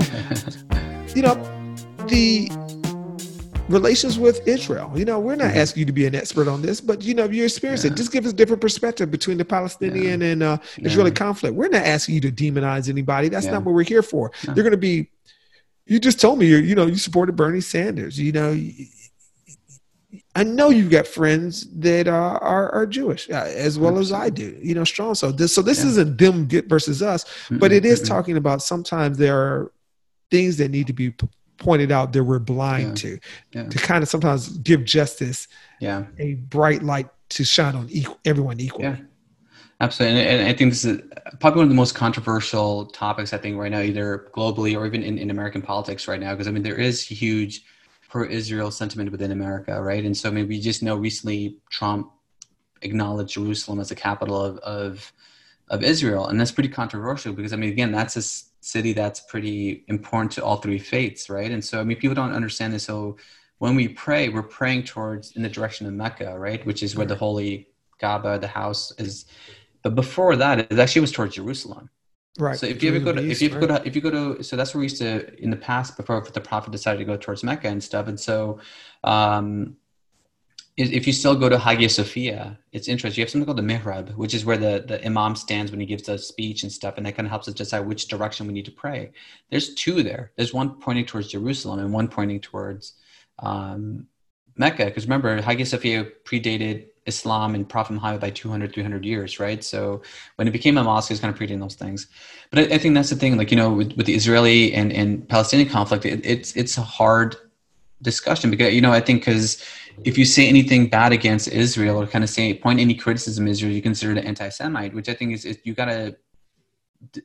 So, you know, the relations with Israel. You know, we're not mm-hmm. asking you to be an expert on this, but you know, you experience yeah. it. Just give us a different perspective between the Palestinian yeah. and uh, Israeli yeah. conflict. We're not asking you to demonize anybody. That's not what we're here for. They're going to be. You just told me you you know you supported Bernie Sanders. You know. I know you've got friends that are are, are Jewish uh, as well as I do. You know, strong. So this so this isn't them get versus us, but it is talking about sometimes there are things that need to be pointed out that we're blind yeah. to yeah. to kind of sometimes give justice yeah a bright light to shine on equal, everyone equally yeah absolutely and, and, i think this is probably one of the most controversial topics i think right now either globally or even in, in american politics right now because i mean there is huge pro-israel sentiment within america right and so I mean we just know recently trump acknowledged jerusalem as the capital of, of of israel and that's pretty controversial because i mean again that's a city that's pretty important to all three faiths, right? And so, I mean, people don't understand this. So, when we pray, we're praying towards in the direction of Mecca, right? Which is where the holy Kaaba, the house, is. But before that, it actually was towards Jerusalem. Right. So if you ever go to, east, if you right? go to, if you go to, so that's where we used to in the past before the prophet decided to go towards Mecca and stuff. And so, um, if you still go to Hagia Sophia, it's interesting. You have something called the mihrab, which is where the, the imam stands when he gives the speech and stuff, and that kind of helps us decide which direction we need to pray. There's two there. There's one pointing towards Jerusalem and one pointing towards um, Mecca. Because remember, Hagia Sophia predated Islam and Prophet Muhammad by 200, 300 years, right? So when it became a mosque, it's kind of predating those things. But I, I, think that's the thing, like, you know, with, with the Israeli and, and Palestinian conflict, it, it's, it's a hard discussion because, you know, I think because if you say anything bad against Israel or kind of say point any criticism Israel, you consider it anti-Semite, which I think is, is you gotta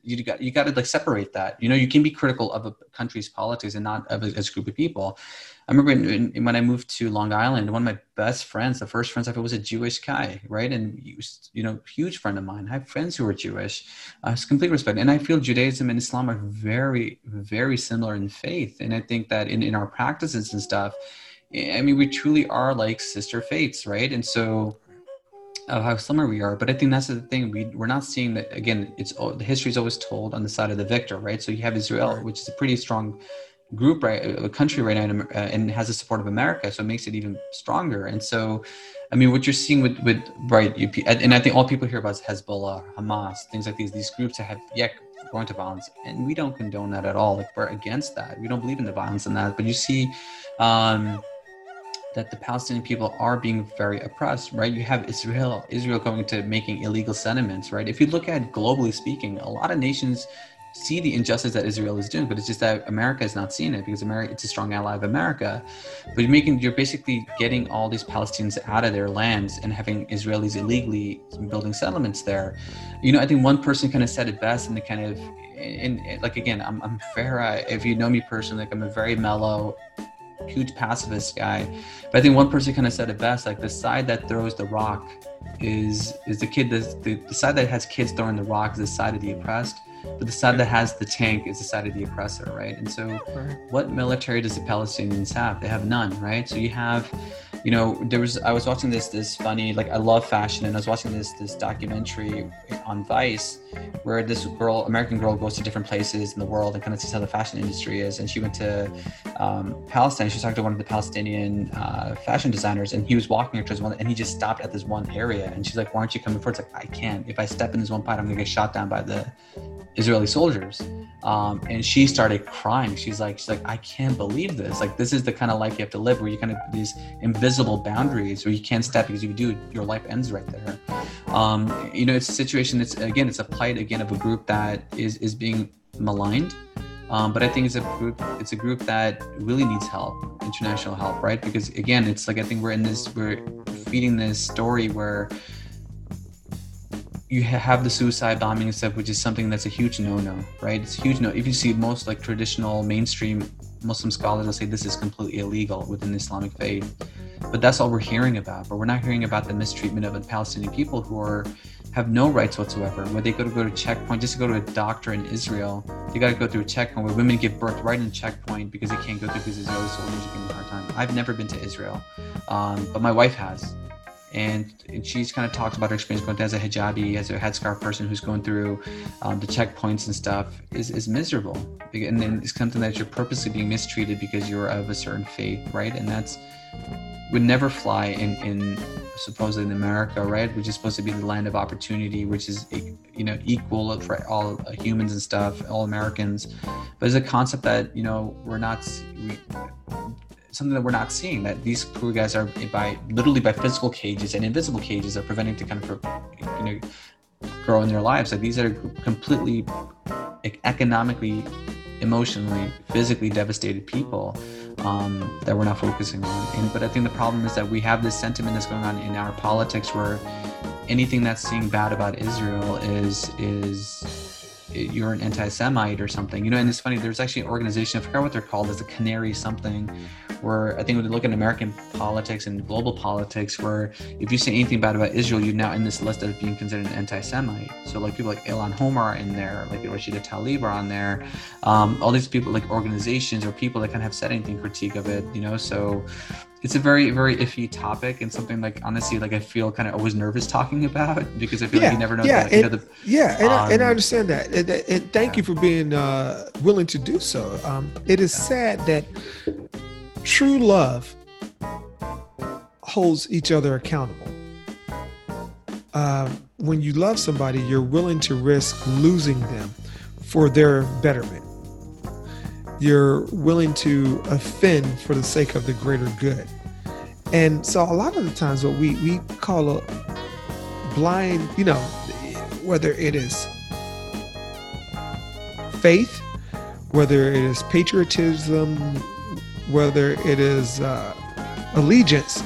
you got you got to like separate that. You know, you can be critical of a country's politics and not of a, as a group of people. I remember in, in, when I moved to Long Island, one of my best friends, the first friends I had, was a Jewish guy, right? And he was, you know, huge friend of mine. I have friends who are Jewish. Uh, it's complete respect, and I feel Judaism and Islam are very, very similar in faith, and I think that in in our practices and stuff I mean, we truly are like sister faiths, right? And so, of how similar we are. But I think that's the thing. We we're not seeing that again. It's the history is always told on the side of the victor, right? So you have Israel, which is a pretty strong group, right? A country right now, uh, and has the support of America, so it makes it even stronger. And so, I mean, what you're seeing with with right, you, and I think all people hear about is Hezbollah, Hamas, things like these. These groups that have yet going to violence, and we don't condone that at all. Like we're against that. We don't believe in the violence in that. But you see. Um, that the Palestinian people are being very oppressed, right? You have Israel, Israel going to making illegal settlements, right? If you look at globally speaking, a lot of nations see the injustice that Israel is doing, but it's just that America is not seeing it because America it's a strong ally of America. But you're making you're basically getting all these Palestinians out of their lands and having Israelis illegally building settlements there. You know, I think one person kind of said it best in the kind of and, like again, I'm I'm fair. if you know me personally, like I'm a very mellow huge pacifist guy. But I think one person kind of said it best, like the side that throws the rock is is the kid that the, the side that has kids throwing the rock is the side of the oppressed, but the side that has the tank is the side of the oppressor, right? And so, what military does the Palestinians have? They have none, right? So you have you know there was i was watching this this funny like i love fashion and i was watching this this documentary on vice where this girl american girl goes to different places in the world and kind of sees how the fashion industry is and she went to um, palestine she talked to one of the palestinian uh, fashion designers and he was walking her towards one and he just stopped at this one area and she's like why aren't you coming forward it's like i can't if i step in this one part i'm gonna get shot down by the Israeli soldiers. Um, and she started crying. She's like, she's like, I can't believe this. Like, this is the kind of life you have to live, where you kind of these invisible boundaries, where you can't step because if you do, your life ends right there. Um, you know, it's a situation. It's again, it's a plight again of a group that is is being maligned. Um, but I think it's a group. It's a group that really needs help, international help, right? Because again, it's like I think we're in this. We're feeding this story where you have the suicide bombing and stuff, which is something that's a huge no-no, right? It's a huge no. If you see most like traditional mainstream Muslim scholars will say this is completely illegal within the Islamic faith, but that's all we're hearing about. But we're not hearing about the mistreatment of the Palestinian people who are have no rights whatsoever. Where they go to go to checkpoint just to go to a doctor in Israel, they got to go through a checkpoint where women give birth right in checkpoint because they can't go through because Israeli soldiers are giving a hard time. I've never been to Israel, um, but my wife has and, and she's kind of talked about her experience going as a hijabi, as a headscarf person who's going through um, the checkpoints and stuff is, is miserable. And then it's something that you're purposely being mistreated because you're of a certain faith, right? And that's would never fly in, in supposedly in America, right? Which is supposed to be the land of opportunity, which is you know equal for all humans and stuff, all Americans. But it's a concept that you know we're not we, something that we're not seeing that these poor guys are by literally by physical cages and invisible cages are preventing to kind of you know grow in their lives. Like these are completely economically, emotionally, physically devastated people um, that we're not focusing on. And but I think the problem is that we have this sentiment that's going on in our politics where anything that's saying bad about Israel is is you're an anti-Semite or something, you know. And it's funny. There's actually an organization I forgot what they're called. It's a Canary something, where I think when you look at American politics and global politics, where if you say anything bad about Israel, you're now in this list of being considered an anti-Semite. So like people like Ilhan Omar are in there, like Rashida Tlaib are on there. Um, all these people, like organizations or people that kind of have said anything critique of it, you know. So it's a very very iffy topic and something like honestly like i feel kind of always nervous talking about because i feel yeah, like you never know yeah, the, and, you know, the, yeah and, um, I, and I um, understand that and, and thank yeah. you for being uh, willing to do so. Um, it is sad that true love holds each other accountable. Um, when you love somebody you're willing to risk losing them for their betterment you're willing to offend for the sake of the greater good. And so a lot of the times what we, we call a blind, you know, whether it is faith, whether it is patriotism, whether it is uh, allegiance,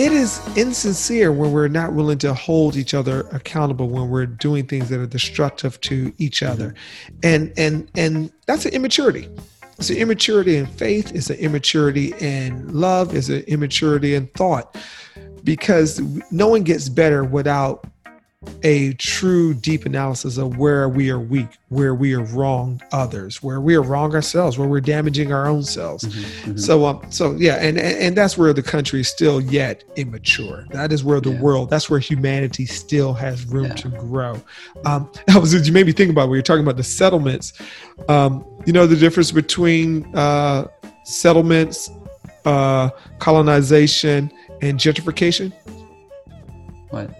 it is insincere when we're not willing to hold each other accountable when we're doing things that are destructive to each other. Mm-hmm. and and and that's an immaturity. It's an immaturity in faith. It's an immaturity in love. It's an immaturity in thought. Because no one gets better without a true deep analysis of where we are weak, where we are wrong others, where we are wrong ourselves, where we're damaging our own selves. Mm-hmm, mm-hmm. So, um, so yeah, and, and that's where the country is still yet immature. That is where the yeah. world, that's where humanity still has room yeah. to grow. Um, I was you made me think about when you're talking about the settlements. Um, you know the difference between uh, settlements, uh, colonization, and gentrification. What?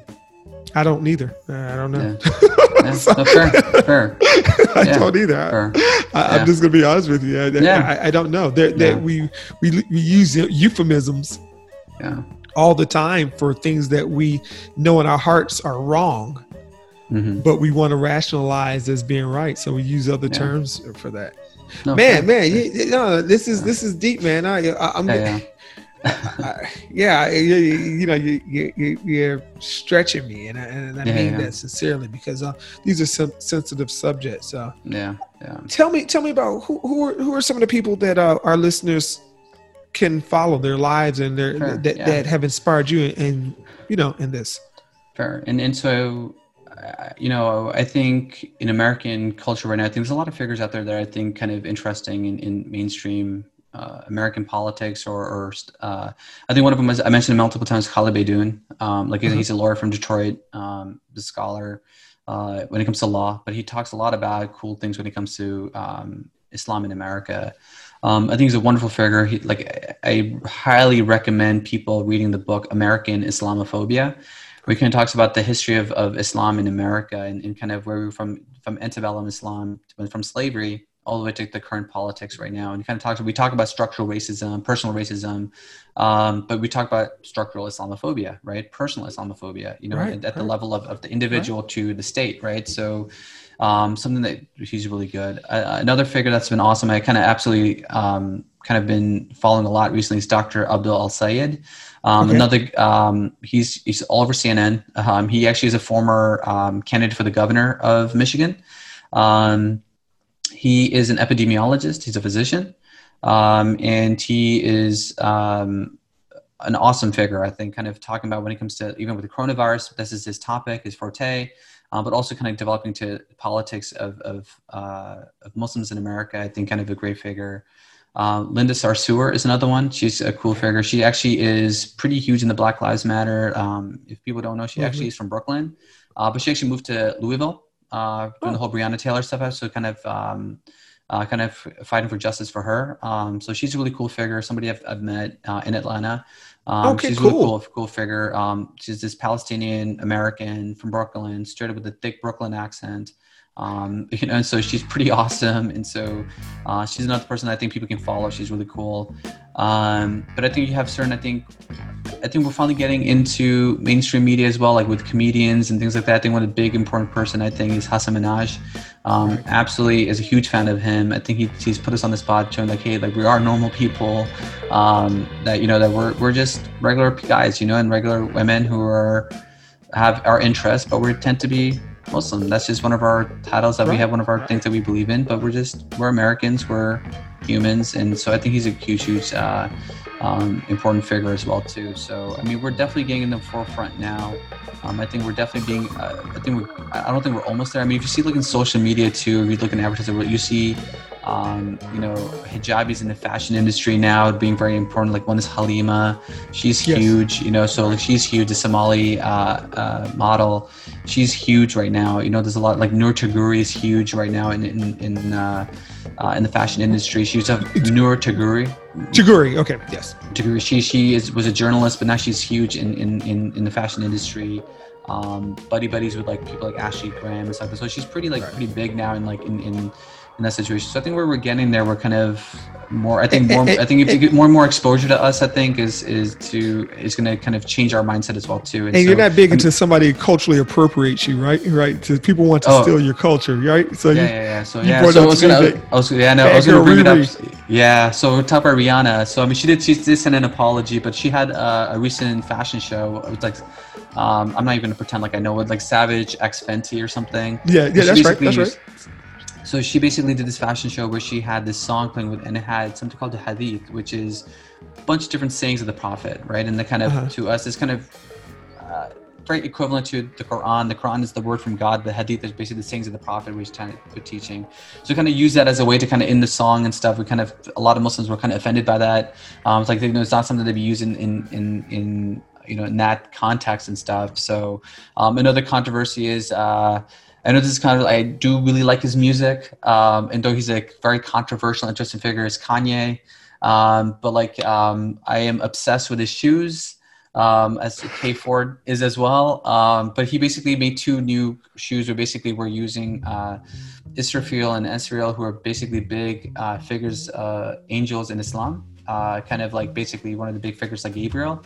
I don't either. I don't know. Yeah. yeah. so, no, fair, fair. I yeah. don't either. I, am just gonna be honest with you. I, yeah. I, I don't know. That we, we we use euphemisms. Yeah. All the time for things that we know in our hearts are wrong, mm-hmm. but we want to rationalize as being right. So we use other terms for that. No, man, fair. man, you, you know, this is this is deep, man. I, I am yeah, you, you, know, you, you, you're stretching me, and I, and I yeah, mean yeah. that sincerely because uh, these are some sensitive subjects. Uh, yeah, yeah. Tell me, tell me about who who are, who are some of the people that uh, our listeners can follow their lives and their sure, that, yeah. that have inspired you, and you know, in this. Fair, and and so uh, you know, I think in American culture right now, I think there's a lot of figures out there that I think kind of interesting in, in mainstream uh, American politics, or, or uh, I think one of them was I mentioned multiple times Khalid Beydoun. Um, like mm-hmm. he's a lawyer from Detroit, um, the scholar uh, when it comes to law, but he talks a lot about cool things when it comes to um, Islam in America. Um, I think he's a wonderful figure. He, like I, I highly recommend people reading the book American Islamophobia, where he kind of talks about the history of, of Islam in America and, and kind of where we're from from antebellum Islam to from slavery all the way to the current politics right now. And kind of talk, we talk about structural racism, personal racism, um, but we talk about structural Islamophobia, right? Personal Islamophobia, you know, right, at, at right. the level of, of the individual right. to the state, right? So um, something that he's really good. Uh, another figure that's been awesome, I kind of absolutely um, kind of been following a lot recently is Dr. Abdul El-Sayed. Um, okay. Another, um, he's he's all over CNN. Um, he actually is a former um, candidate for the governor of Michigan. Um, he is an epidemiologist. He's a physician, um, and he is um, an awesome figure. I think, kind of talking about when it comes to even with the coronavirus. This is his topic, his forte, uh, but also kind of developing to politics of of, uh, of Muslims in America. I think kind of a great figure. Uh, Linda Sarsour is another one. She's a cool figure. She actually is pretty huge in the Black Lives Matter. Um, if people don't know, she mm-hmm. actually is from Brooklyn, uh, but she actually moved to Louisville uh, doing oh. the whole Breonna Taylor stuff. So kind of um, uh, kind of fighting for justice for her. Um, so she's a really cool figure. Somebody I've, I've met uh, in Atlanta. Um, okay, she's cool. really cool, cool figure. Um, she's this Palestinian American from Brooklyn, straight up with a thick Brooklyn accent. Um, you know, and so she's pretty awesome. And so uh, she's another person I think people can follow. She's really cool. Um, but I think you have certain, I think, I think we're finally getting into mainstream media as well, like with comedians and things like that. I think one of the big important person I think is Hasan Minhaj. Um, absolutely, is a huge fan of him. I think he, he's put us on the spot, showing like, hey, like we are normal people. Um, that you know that we're we're just regular guys, you know, and regular women who are have our interests, but we tend to be Muslim. That's just one of our titles that right. we have, one of our things that we believe in. But we're just we're Americans, we're humans, and so I think he's a huge, huge uh, um, important figure as well too. So I mean, we're definitely getting in the forefront now. Um, I think we're definitely being. Uh, I think we're. I don't think we're almost there. I mean, if you see like in social media too, if you look in advertising, you see um, you know, hijabis in the fashion industry now being very important. Like one is Halima, she's yes. huge, you know, so like she's huge. The Somali uh, uh, model, she's huge right now. You know, there's a lot like Noor Tagouri is huge right now in in in, uh, uh in the fashion industry. She's a Noor Tagouri. Tagouri, okay, yes. Tagouri, she she is was a journalist, but now she's huge in in in, in the fashion industry. Um, buddy buddies with like people like Ashley Graham and stuff. So she's pretty like right. pretty big now in like in in in that situation. So I think where we're getting there, we're kind of more. I think eh, eh, more. Eh, I think if you get more and more exposure to us, I think is is to is going to kind of change our mindset as well too. And, and so, you're not big into somebody culturally appropriates you, right? Right. So people want to oh, steal your culture, right? So yeah, you, yeah, yeah. So yeah. So I was gonna, I was, yeah, no, I was gonna bring it up. Yeah. So talk about Rihanna. So I mean, she did she did send an apology, but she had uh, a recent fashion show. It was like. Um, I'm not even gonna pretend like I know it, like Savage X Fenty or something. Yeah, yeah, that's right. That's right so she basically did this fashion show where she had this song playing with, and it had something called the hadith, which is a bunch of different sayings of the prophet, right? And the kind of uh-huh. to us is kind of uh, very equivalent to the Quran. The Quran is the word from God. The hadith is basically the sayings of the prophet, which kind of teaching. So kind of use that as a way to kind of end the song and stuff. We kind of a lot of Muslims were kind of offended by that. Um, it's like you know, it's not something to be used in in in, in you know in that context and stuff. So um, another controversy is. Uh, I know this is kind of I do really like his music, um, and though he's a very controversial, interesting figure, is Kanye. Um, but like um, I am obsessed with his shoes, um, as Kay Ford is as well. Um, but he basically made two new shoes, where basically we're using uh, Israfil and Esriel, who are basically big uh, figures, uh, angels in Islam, uh, kind of like basically one of the big figures like Gabriel.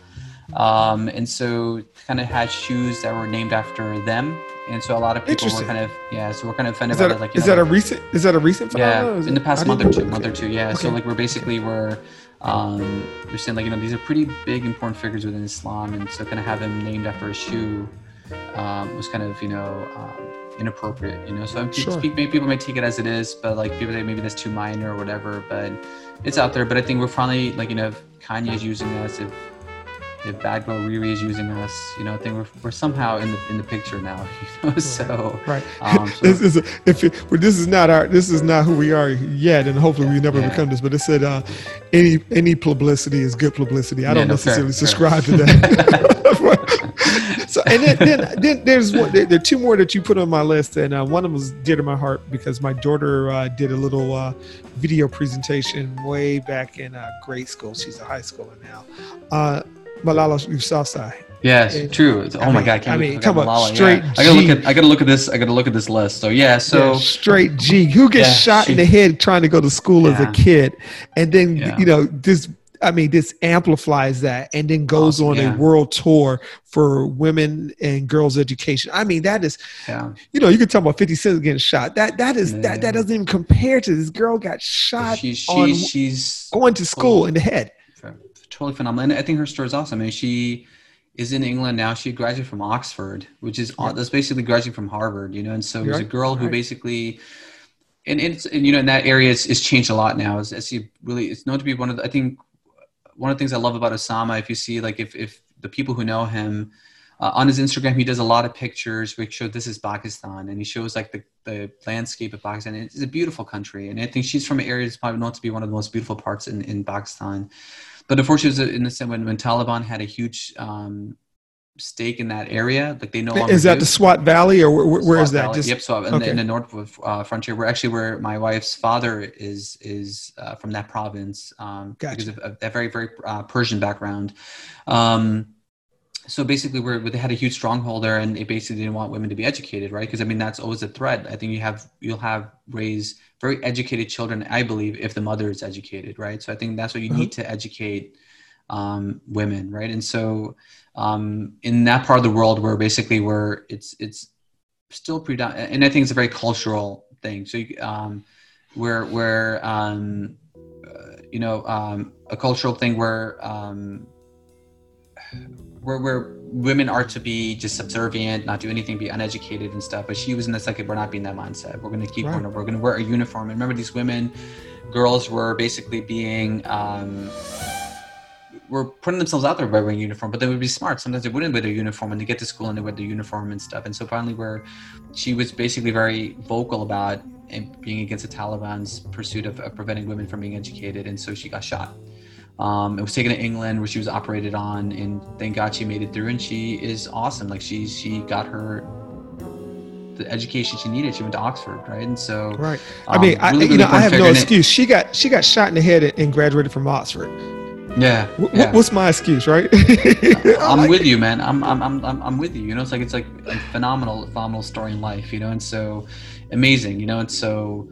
Um, and so kind of had shoes that were named after them and so a lot of people were kind of yeah so we're kind of offended is that, by it, like is know, that a recent is that a recent yeah in the past month or two month or two yeah. Okay. so like we're basically we're um we're saying like you know these are pretty big important figures within islam. And so kind of have them named after a shoe um, was kind of you know um, inappropriate you know? So sure. maybe people may take it as it is but like people say maybe that's too minor or whatever but it's out there. But i think we're finally like you know if kanye's using us. If if Girl Riri is using us, you know, I think we're, we're somehow in the in the picture now. You know, so right. Um, so, this is a, if it, well, this is not our this is not who we are yet, and hopefully we never yeah. become this. But it said uh, any any publicity is good publicity. I don't no, necessarily fair, subscribe fair. to that. so and then, then, then there's one. There, there, are two more that you put on my list, and uh, one of them was dear to my heart because my daughter uh, did a little uh, video presentation way back in uh, grade school. She's a high schooler now uh, Malala Yousafzai. Yes, and, true. It's, oh I my mean, God! I mean, come on, straight. Yeah. I gotta look at. I gotta look at this. I gotta look at this list. So yeah, so yeah, straight G. Who gets yeah, shot she, in the head trying to go to school as a kid, and then you know this. I mean, this amplifies that, and then goes on a world tour for women and girls' education. I mean, that is, yeah. you know, you can talk about Fifty Cent getting shot. That that is that that doesn't even compare to this girl got shot. She, she, on, she's going to school in the head totally phenomenal. And I think her story is awesome. I mean, she is in England now. She graduated from Oxford, which is yeah. that's basically graduating from Harvard, you know. And so there's a girl who right. basically, and it's and you know in that area it's, it's changed a lot now. As, as you really, it's known to be one of the, I think one of the things I love about Osama. If you see like if if the people who know him. uh, on his Instagram, he does a lot of pictures which show this is Pakistan, and he shows like the, the landscape of Pakistan. It's a beautiful country, and I think she's from an area that's probably known to be one of the most beautiful parts in, in Pakistan. But unfortunately, in the same when, when Taliban had a huge um, stake in that area, like they no longer is that do. the Swat Valley or where, where is that? Just, yep, so in, okay. the, in the north uh, frontier, where actually where my wife's father is is uh, from that province um, gotcha. because of, of, that very very uh, Persian background. Um, so basically we're, they had a huge stronghold there and they basically didn't want women to be educated right? Because i mean that's always a threat. I think you have you'll have raise very educated children i believe if the mother is educated right? So i think that's what you mm-hmm. need to educate um, women right? And so um, in that part of the world where basically where it's it's still predominant and i think it's a very cultural thing. So you, um, where where um, uh, you know um, a cultural thing where um, where, where women are to be just subservient, not do anything, be uneducated and stuff. But she was in the second, we're not being that mindset. We're going to keep right. we're going to wear a uniform. And remember, these women, girls were basically being, um, were putting themselves out there by wearing uniform, but they would be smart. Sometimes they wouldn't wear their uniform and they get to school and they wear their uniform and stuff. And so finally, where she was basically very vocal about being against the Taliban's pursuit of, of preventing women from being educated. And so she got shot. Um, it was taken to England where she was operated on, and thank God she made it through. And she is awesome. Like she she got her the education she needed. She went to Oxford, right? And so right. I um, mean, I, really, you know, I have no excuse. She got she got shot in the head and graduated from Oxford. Yeah, yeah. What's my excuse, right? I'm like with you, man. I'm, I'm, I'm, I'm with you. You know, it's like it's like a phenomenal, phenomenal story in life. You know, and so amazing. You know, and so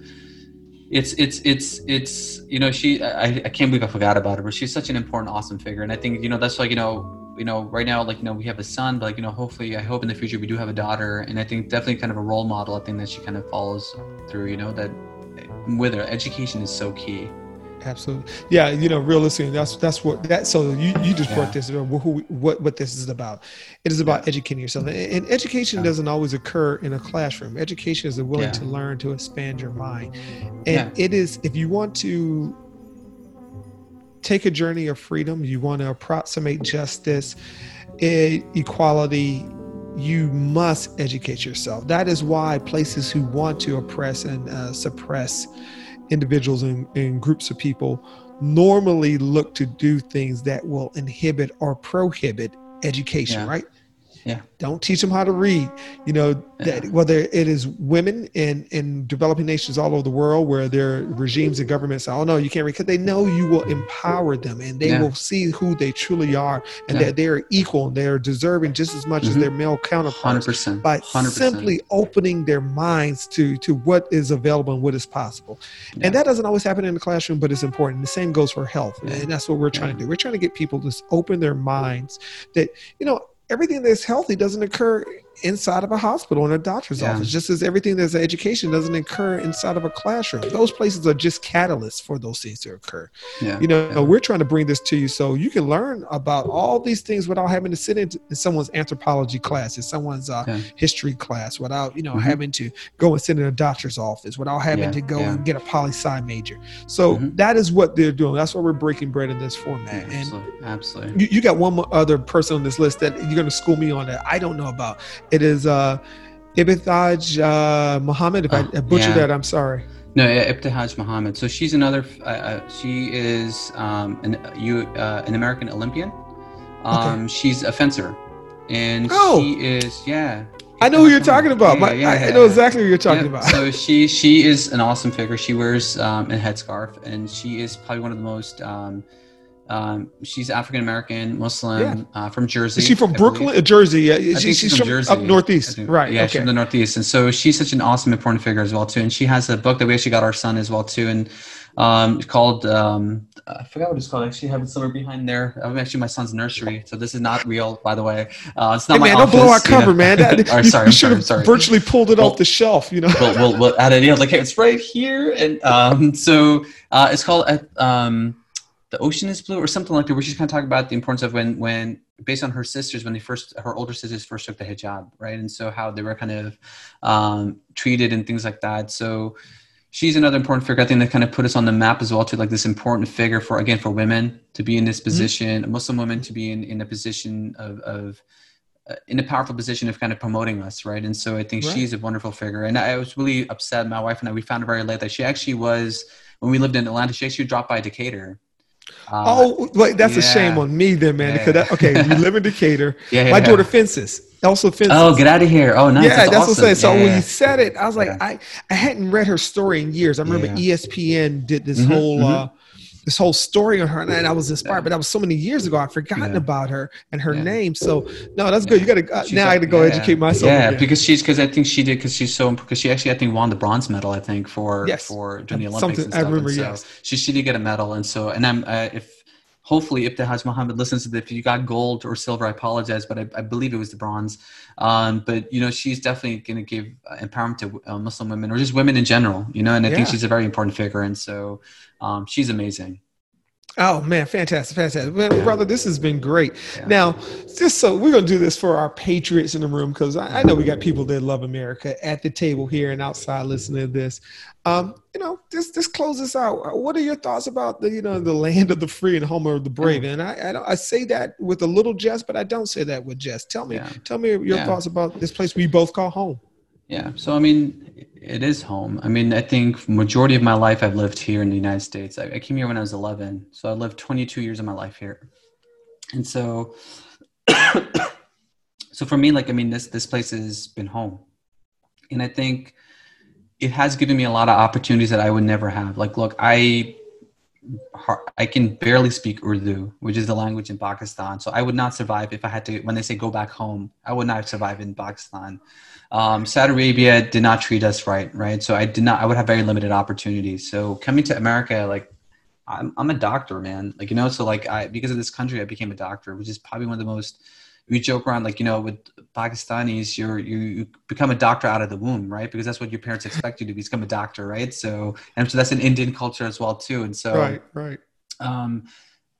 it's it's it's it's you know she I, I can't believe I forgot about her but she's such an important awesome figure. And I think you know that's like you know you know right now like you know we have a son but like you know hopefully I hope in the future we do have a daughter. And I think definitely kind of a role model I think that she kind of follows through you know that with her. Education is so key absolutely yeah you know realistically that's that's what that so you you just yeah. brought this who, what what this is about it is about yeah. educating yourself and, and education yeah. doesn't always occur in a classroom education is the willing to learn to expand your mind and it is if you want to take a journey of freedom you want to approximate justice equality you must educate yourself that is why places who want to oppress and uh, suppress individuals and, and groups of people normally look to do things that will inhibit or prohibit education, yeah. right? Yeah. Don't teach them how to read. You know, yeah. that whether it is women in, in developing nations all over the world where their regimes and governments oh no, you can't read, because they know you will empower them and they yeah. will see who they truly are and yeah. that they're equal and they're deserving just as much mm-hmm. as their male counterparts 100%. by 100%. simply opening their minds to, to what is available and what is possible. And that doesn't always happen in the classroom, but it's important. The same goes for health. And that's what we're trying to do. We're trying to get people to open their minds that, you know, everything that's healthy doesn't occur inside of a hospital in a doctor's yeah. office, just as everything that's education doesn't occur inside of a classroom. Those places are just catalysts for those things to occur. Yeah. You know, yeah. we're trying to bring this to you so you can learn about all these things without having to sit in, in someone's anthropology class, in someone's uh, history class, without, you know, mm-hmm. having to go and sit in a doctor's office, without having to go and get a poli sci major. So mm-hmm. that is what they're doing. That's why we're breaking bread in this format. Absolutely. And Absolutely. You, you got one other person on this list that you're going to school me on that I don't know about. It is uh, Ibtihaj uh, Muhammad. If I oh, butchered yeah. that, I'm sorry. No, Ibtihaj Muhammad. So she's another. Uh, uh, she is um, an you uh, an American Olympian. Um, okay. She's a fencer, and oh. she is yeah. I know who you're talking about. Yeah, yeah, yeah, I know exactly who you're talking about. So she she is an awesome figure. She wears um, a headscarf, and she is probably one of the most um, um, she's African American, Muslim, yeah. uh, from Jersey. Is she from Brooklyn, uh, Jersey? Yeah, she, she's, she's, from, Jersey, up northeast, right? Yeah, okay. she's from the northeast, and so she's such an awesome, important figure as well too. And she has a book that we actually got our son as well too, and um, it's called um, I forgot what it's called. I actually have it somewhere behind there. I'm actually my son's nursery, so this is not real, by the way. Uh, it's not hey, my man, office, don't blow our cover, know. man. That, you, sorry, you should have sorry. virtually pulled it off the shelf. You know, we'll, we'll, we'll add it. You know, like hey, it's right here, and um, so uh, it's called. Uh, um, the ocean is blue or something like that where she's kind of talking about the importance of when when based on her sisters when they first her older sisters first took the hijab right and so how they were kind of um, treated and things like that so she's another important figure i think that kind of put us on the map as well to like this important figure for again for women to be in this mm-hmm. position mm-hmm. a muslim woman to be in, in a position of, of uh, in a powerful position of kind of promoting us, right? And so I think right. she's a wonderful figure. And I was really upset. My wife and I we found out very late that she actually was when we lived in Atlanta. She actually dropped by Decatur. Uh, oh, wait, that's yeah. a shame on me then, man. Yeah. Because that, okay, we live in Decatur. yeah, my daughter fences. Also fences. Oh, get out of here! Oh, nice. Yeah, that's, that's awesome. what I'm saying. So when you said it, I was like, I I hadn't read her story in years. I remember ESPN did this mm-hmm, whole. Mm-hmm. Uh, this whole story on her and I was inspired, yeah. but that was so many years ago. I've forgotten yeah. about her and her yeah. name. So no, that's good. You got to uh, now. I got to go educate myself. Yeah, again. because she's because I think she did because she's so because she actually I think won the bronze medal I think for yes. for during the Olympics Something, and stuff. I remember. And so yes. she she did get a medal, and so and I'm uh, if hopefully if Ibtihaj Muhammad listens to this, if you got gold or silver, I apologize, but I, I believe it was the bronze. Um, but you know, she's definitely going to give empowerment to uh, Muslim women or just women in general, you know, and I yeah. think she's a very important figure. And so um, she's amazing. Oh man, fantastic, fantastic, man, brother. This has been great. Yeah. Now, just so we're gonna do this for our patriots in the room because I, I, know we got people that love America at the table here and outside listening to this. Um, you know, just just close this out. What are your thoughts about the you know the land of the free and home of the brave? Mm. And I I, I, say that with a little jest, but I don't say that with jest. Tell me, yeah. tell me your thoughts about this place we both call home. Yeah. So I mean, it is home. I mean, I think majority of my life I've lived here in the United States. I, I came here when I was 11, so I lived 22 years of my life here, and so, so for me, like I mean, this this place has been home, and I think it has given me a lot of opportunities that I would never have. Like, look, I I can barely speak Urdu, which is the language in Pakistan. So I would not survive if I had to. When they say go back home, I would not survive in Pakistan. Um, Saudi Arabia did not treat us right, right? So I did not. I would have very limited opportunities. So coming to America, like I'm, I'm a doctor, man. Like you know, so like I because of this country, I became a doctor, which is probably one of the most. We joke around like you know with Pakistanis, you're you, you become a doctor out of the womb, right? Because that's what your parents expect you to become a doctor, right? So and so that's an Indian culture as well too. And so right, right. Um,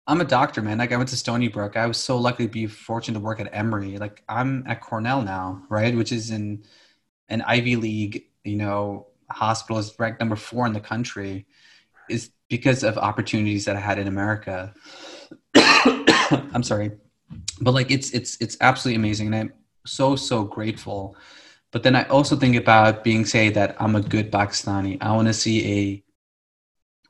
I'm a doctor, man. Like I went to Stony Brook. I was so lucky to be fortunate to work at Emory. Like I'm at Cornell now, right? Which is in an Ivy League, you know, hospital is ranked number four in the country. Is because of opportunities that I had in America. I'm sorry, but like it's it's it's absolutely amazing, and I'm so so grateful. But then I also think about being say that I'm a good Pakistani. I want to see a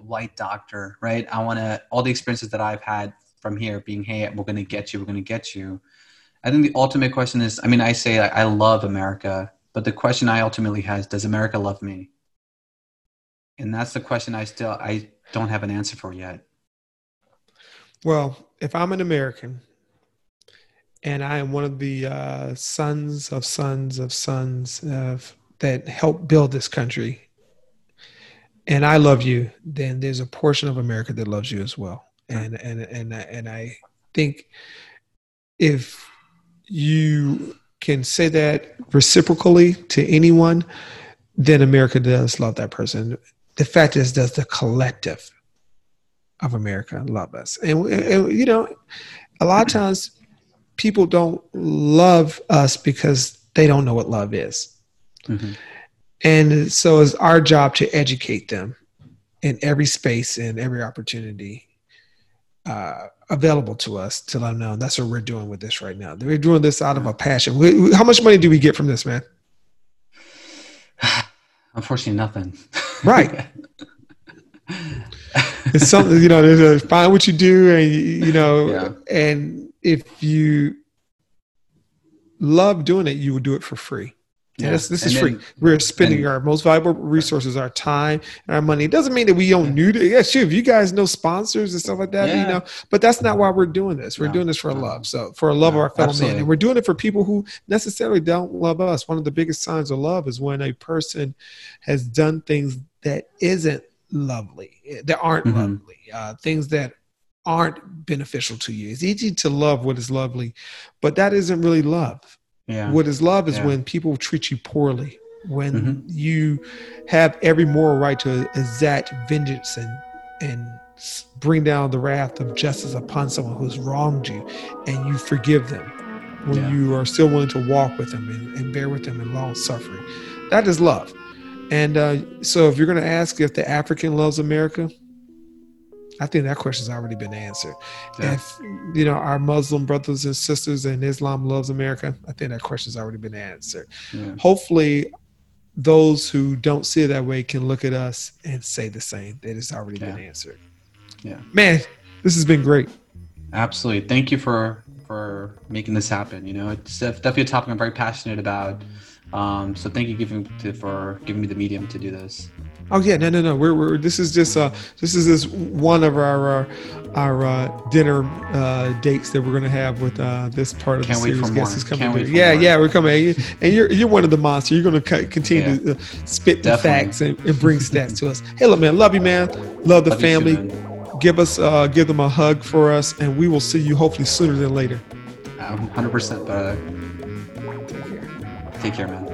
white doctor, right? I want to, all the experiences that I've had from here being, hey, we're going to get you, we're going to get you. I think the ultimate question is, I mean, I say I love America, but the question I ultimately has, does America love me? And that's the question I still, I don't have an answer for yet. Well, if I'm an American and I am one of the uh, sons of sons of sons of that helped build this country, and I love you, then there's a portion of America that loves you as well. And and and and I think if you can say that reciprocally to anyone, then America does love that person. The fact is, does the collective of America love us? And, and you know, a lot of times people don't love us because they don't know what love is. Mm-hmm. And so it's our job to educate them in every space and every opportunity uh, available to us to let them know. That's what we're doing with this right now. We're doing this out of a passion. We, we, how much money do we get from this, man? Unfortunately, nothing. Right. it's something you know. Find what you do, and you know, yeah. and if you love doing it, you would do it for free. Yeah. This, this is then, free. We're spending and, our most valuable resources, our time and our money. It doesn't mean that we don't need it. Yeah, sure. If you guys know sponsors and stuff like that, yeah. you know, but that's not why we're doing this. We're no, doing this for no. love. So for a love no, of our fellow absolutely. man. And we're doing it for people who necessarily don't love us. One of the biggest signs of love is when a person has done things that isn't lovely, that aren't mm-hmm. lovely, uh, things that aren't beneficial to you. It's easy to love what is lovely, but that isn't really love. Yeah. What is love is yeah. when people treat you poorly, when mm-hmm. you have every moral right to exact vengeance and and bring down the wrath of justice upon someone who's wronged you, and you forgive them. When yeah. you are still willing to walk with them and, and bear with them in long suffering, that is love. And uh, so, if you're going to ask if the African loves America, I think that question's already been answered. Yeah. If you know our Muslim brothers and sisters and Islam loves America, I think that question's already been answered. Yeah. Hopefully, those who don't see it that way can look at us and say the same that it's already yeah. been answered. Yeah, man, this has been great. Absolutely, thank you for for making this happen. You know, it's definitely a topic I'm very passionate about. Um, so thank you giving to, for giving me the medium to do this. Oh yeah, no, no, no. We're, we're this is just uh this is this one of our uh, our uh, dinner uh, dates that we're gonna have with uh, this part of Can't the series. Guests is coming. Yeah, more. yeah, we're coming. And you're you're one of the monsters. You're gonna continue yeah. to uh, spit the facts and, and bring stats to us. Hey, look, man, love you, man. Love the love family. Too, give us uh, give them a hug for us, and we will see you hopefully sooner than later. I'm Hundred percent. Take care, man.